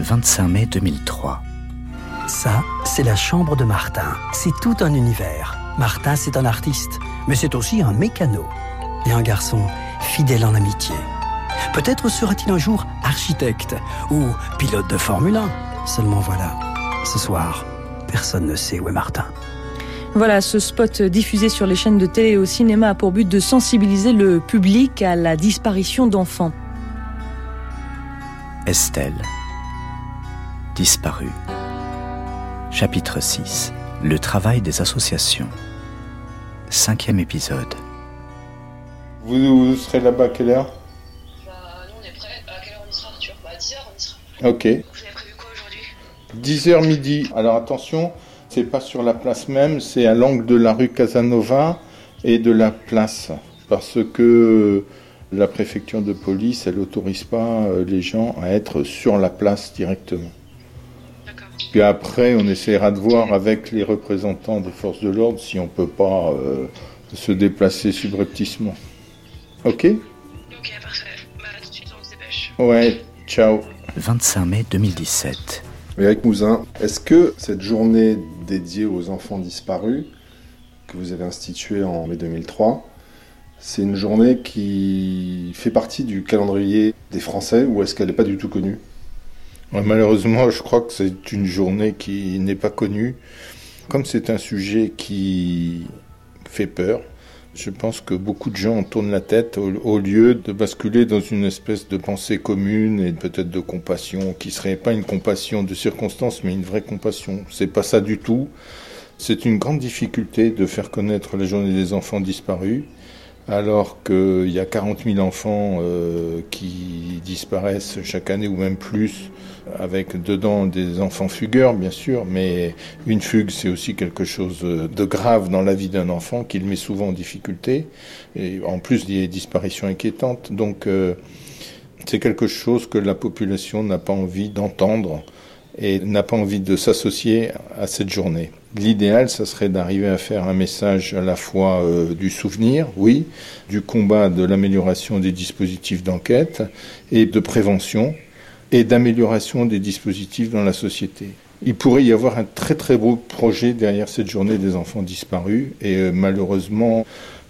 25 mai 2003. Ça, c'est la chambre de Martin. C'est tout un univers. Martin, c'est un artiste, mais c'est aussi un mécano. Et un garçon fidèle en amitié. Peut-être sera-t-il un jour architecte ou pilote de Formule 1. Seulement voilà, ce soir, personne ne sait où est Martin. Voilà, ce spot diffusé sur les chaînes de télé et au cinéma a pour but de sensibiliser le public à la disparition d'enfants. Estelle. Disparue. Chapitre 6. Le travail des associations. Cinquième épisode. Vous, serez là-bas à quelle heure? Bah, nous on est prêts. À quelle heure on y sera, Arthur? Bah, 10h on y sera. Ok. Vous avez prévu quoi aujourd'hui? 10h midi. Alors attention, c'est pas sur la place même, c'est à l'angle de la rue Casanova et de la place. Parce que la préfecture de police, elle n'autorise pas euh, les gens à être sur la place directement. Puis après, on essaiera de voir avec les représentants des forces de l'ordre si on peut pas euh, se déplacer subrepticement. Ok? Ok, parfait. Bah, tout de suite on se dépêche. Ouais, ciao. 25 mai 2017. Eric Mouzin, est-ce que cette journée dédiée aux enfants disparus, que vous avez instituée en mai 2003, c'est une journée qui fait partie du calendrier des Français ou est-ce qu'elle n'est pas du tout connue? Malheureusement, je crois que c'est une journée qui n'est pas connue. Comme c'est un sujet qui fait peur, je pense que beaucoup de gens en tournent la tête au, au lieu de basculer dans une espèce de pensée commune et peut-être de compassion qui serait pas une compassion de circonstance mais une vraie compassion. C'est pas ça du tout. C'est une grande difficulté de faire connaître la journée des enfants disparus alors qu'il y a 40 000 enfants euh, qui disparaissent chaque année ou même plus, avec dedans des enfants fugueurs bien sûr, mais une fugue c'est aussi quelque chose de grave dans la vie d'un enfant qui le met souvent en difficulté, et en plus des disparitions inquiétantes. Donc euh, c'est quelque chose que la population n'a pas envie d'entendre et n'a pas envie de s'associer à cette journée. L'idéal, ça serait d'arriver à faire un message à la fois euh, du souvenir, oui, du combat de l'amélioration des dispositifs d'enquête et de prévention, et d'amélioration des dispositifs dans la société. Il pourrait y avoir un très très beau projet derrière cette journée des enfants disparus, et euh, malheureusement,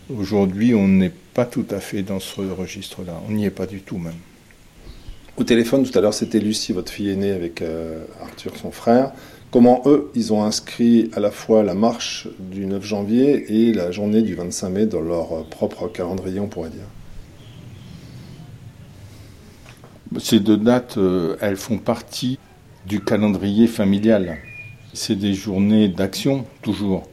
aujourd'hui, on n'est pas tout à fait dans ce registre-là. On n'y est pas du tout même. Au téléphone, tout à l'heure, c'était Lucie, votre fille aînée, avec euh, Arthur, son frère. Comment eux, ils ont inscrit à la fois la marche du 9 janvier et la journée du 25 mai dans leur propre calendrier, on pourrait dire? Ces deux dates, euh, elles font partie du calendrier familial. C'est des journées d'action, toujours.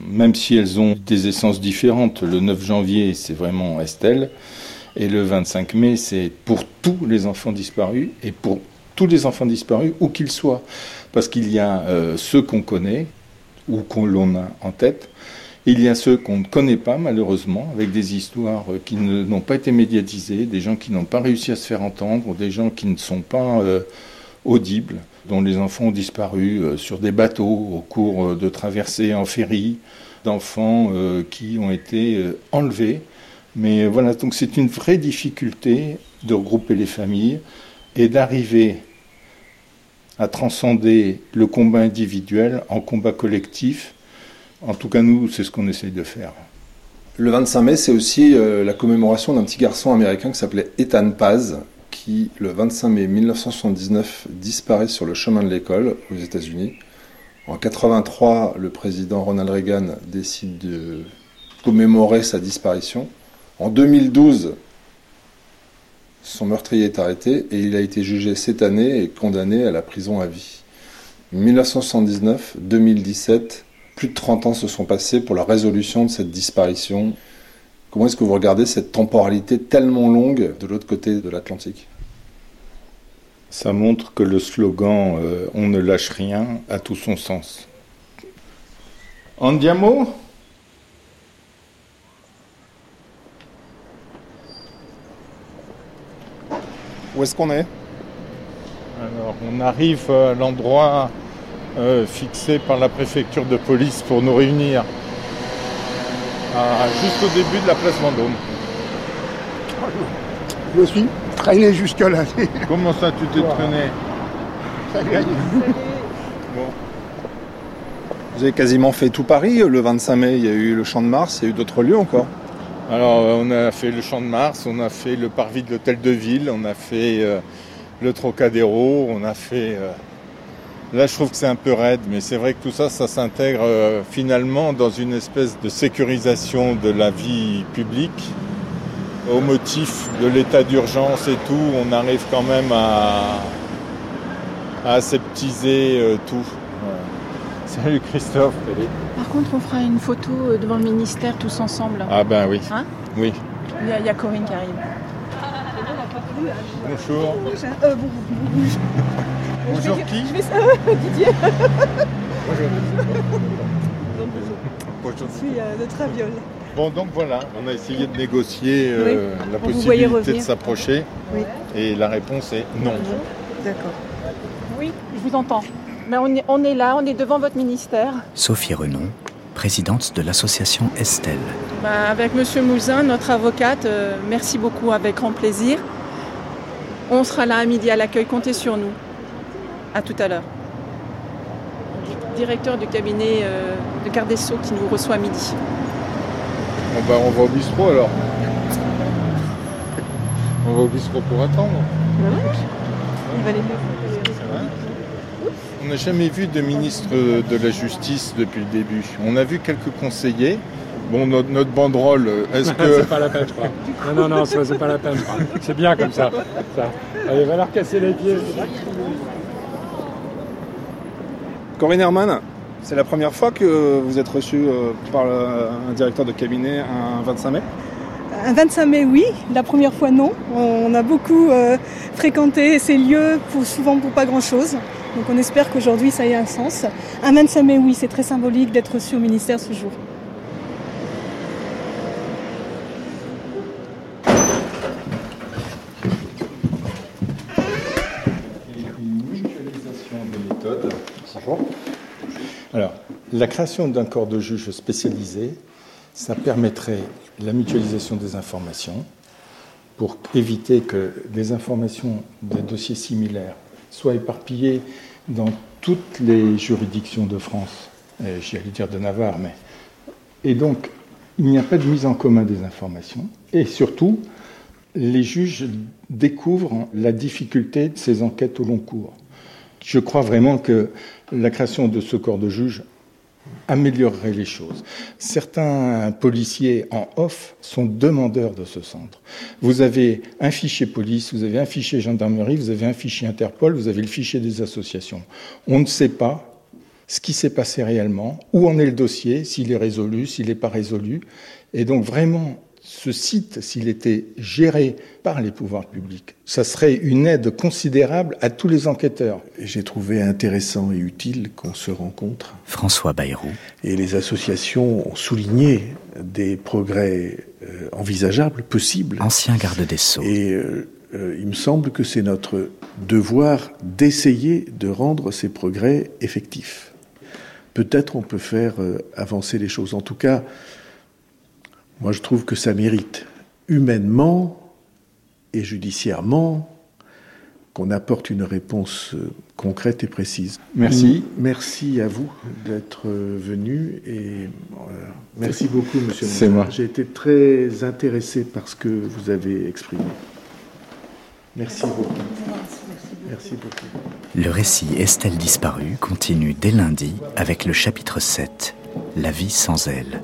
Même si elles ont des essences différentes. Le 9 janvier, c'est vraiment Estelle. Et le 25 mai, c'est pour tous les enfants disparus et pour tous les enfants disparus, où qu'ils soient. Parce qu'il y a euh, ceux qu'on connaît ou qu'on l'on a en tête. Il y a ceux qu'on ne connaît pas, malheureusement, avec des histoires euh, qui n'ont pas été médiatisées, des gens qui n'ont pas réussi à se faire entendre, des gens qui ne sont pas euh, audibles, dont les enfants ont disparu sur des bateaux au cours de traversées en ferry, d'enfants qui ont été enlevés. Mais voilà, donc c'est une vraie difficulté de regrouper les familles et d'arriver à transcender le combat individuel en combat collectif. En tout cas, nous, c'est ce qu'on essaye de faire. Le 25 mai, c'est aussi euh, la commémoration d'un petit garçon américain qui s'appelait Ethan Paz, qui, le 25 mai 1979, disparaît sur le chemin de l'école aux États-Unis. En 83, le président Ronald Reagan décide de commémorer sa disparition. En 2012, son meurtrier est arrêté et il a été jugé cette année et condamné à la prison à vie. 1979, 2017, plus de 30 ans se sont passés pour la résolution de cette disparition. Comment est-ce que vous regardez cette temporalité tellement longue de l'autre côté de l'Atlantique? Ça montre que le slogan euh, On ne lâche rien a tout son sens. Andiamo Où est-ce qu'on est Alors, on arrive à l'endroit euh, fixé par la préfecture de police pour nous réunir. à- juste au début de la place Vendôme. Je me suis traîné jusque-là. Comment ça, tu t'es traîné Vous avez quasiment fait tout Paris le 25 mai. Il y a eu le Champ de Mars, il y a eu d'autres lieux encore. Alors, euh, on a fait le Champ de Mars, on a fait le parvis de l'Hôtel de Ville, on a fait euh, le Trocadéro, on a fait. euh, Là, je trouve que c'est un peu raide, mais c'est vrai que tout ça, ça s'intègre finalement dans une espèce de sécurisation de la vie publique. Au motif de l'état d'urgence et tout, on arrive quand même à, aseptiser tout. Salut Christophe. Par contre, on fera une photo euh, devant le ministère tous ensemble. Ah ben oui. Hein oui. Il y, a, il y a Corinne qui arrive. Bonjour. Euh, bon, Bonjour qui je vais ça, Didier. Bonjour. Je suis euh, de Traviole. Bon, donc voilà, on a essayé de négocier euh, la possibilité de s'approcher. Oui. Et la réponse est non. D'accord. Oui, je vous entends. Mais on est, on est là, on est devant votre ministère. Sophie Renon, présidente de l'association Estelle. Bah, avec Monsieur Mouzin, notre avocate, euh, merci beaucoup, avec grand plaisir. On sera là à midi à l'accueil, comptez sur nous. À tout à l'heure. Directeur du cabinet euh, de garde des Sceaux qui nous reçoit à midi. Bon, bah, on va au bistrot alors. On va au bistrot pour attendre. Il va les n'a jamais vu de ministre de la Justice depuis le début. On a vu quelques conseillers. Bon, notre, notre banderole, est-ce que... C'est pas la peine, je crois. Non, non, non, ça, c'est pas la peine, je crois. C'est bien comme ça. ça. Allez, va leur casser les pieds. Corinne Herman, c'est la première fois que vous êtes reçu euh, par un directeur de cabinet un 25 mai? Un 25 mai, oui. La première fois, non. On a beaucoup euh, fréquenté ces lieux, pour, souvent pour pas grand-chose. Donc on espère qu'aujourd'hui, ça ait un sens. Un 25 mai, oui, c'est très symbolique d'être reçu au ministère ce jour. Alors, la création d'un corps de juges spécialisé, ça permettrait la mutualisation des informations pour éviter que des informations des dossiers similaires soient éparpillées dans toutes les juridictions de France, j'allais dire de Navarre, mais. Et donc, il n'y a pas de mise en commun des informations, et surtout, les juges découvrent la difficulté de ces enquêtes au long cours. Je crois vraiment que la création de ce corps de juges améliorerait les choses. Certains policiers en off sont demandeurs de ce centre. Vous avez un fichier police, vous avez un fichier gendarmerie, vous avez un fichier Interpol, vous avez le fichier des associations. On ne sait pas ce qui s'est passé réellement, où en est le dossier, s'il est résolu, s'il n'est pas résolu. Et donc vraiment, ce site, s'il était géré par les pouvoirs publics, ça serait une aide considérable à tous les enquêteurs. J'ai trouvé intéressant et utile qu'on se rencontre. François Bayrou, Et les associations ont souligné des progrès euh, envisageables, possibles. ancien garde des Sceaux. Et euh, euh, il me semble que c'est notre devoir d'essayer de rendre ces progrès effectifs. Peut-être on peut faire euh, avancer les choses. En tout cas, moi je trouve que ça mérite humainement et judiciairement qu'on apporte une réponse euh, concrète et précise. Merci. Merci à vous d'être euh, venu et euh, merci beaucoup, Monsieur. C'est moi. J'ai été très intéressé par ce que vous avez exprimé. Merci beaucoup. Merci beaucoup. Le récit Estelle disparue continue dès lundi avec le chapitre 7, La vie sans elle.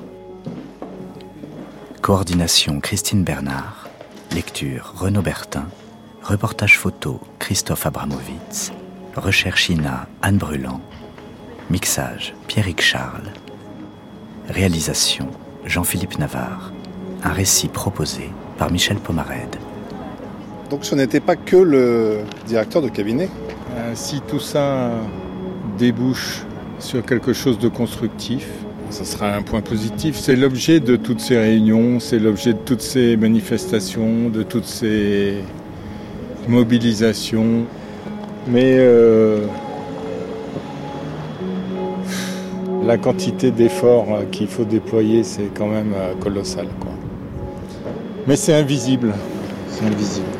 Coordination Christine Bernard. Lecture Renaud Bertin. Reportage photo Christophe Abramovitz. Recherche INA Anne Brûlant. Mixage Pierrick Charles. Réalisation Jean-Philippe Navarre. Un récit proposé par Michel Pomarède. Donc ce n'était pas que le directeur de cabinet. Euh, si tout ça débouche sur quelque chose de constructif, ça sera un point positif. C'est l'objet de toutes ces réunions, c'est l'objet de toutes ces manifestations, de toutes ces mobilisations. Mais euh, la quantité d'efforts euh, qu'il faut déployer, c'est quand même euh, colossal. Mais c'est invisible. C'est invisible.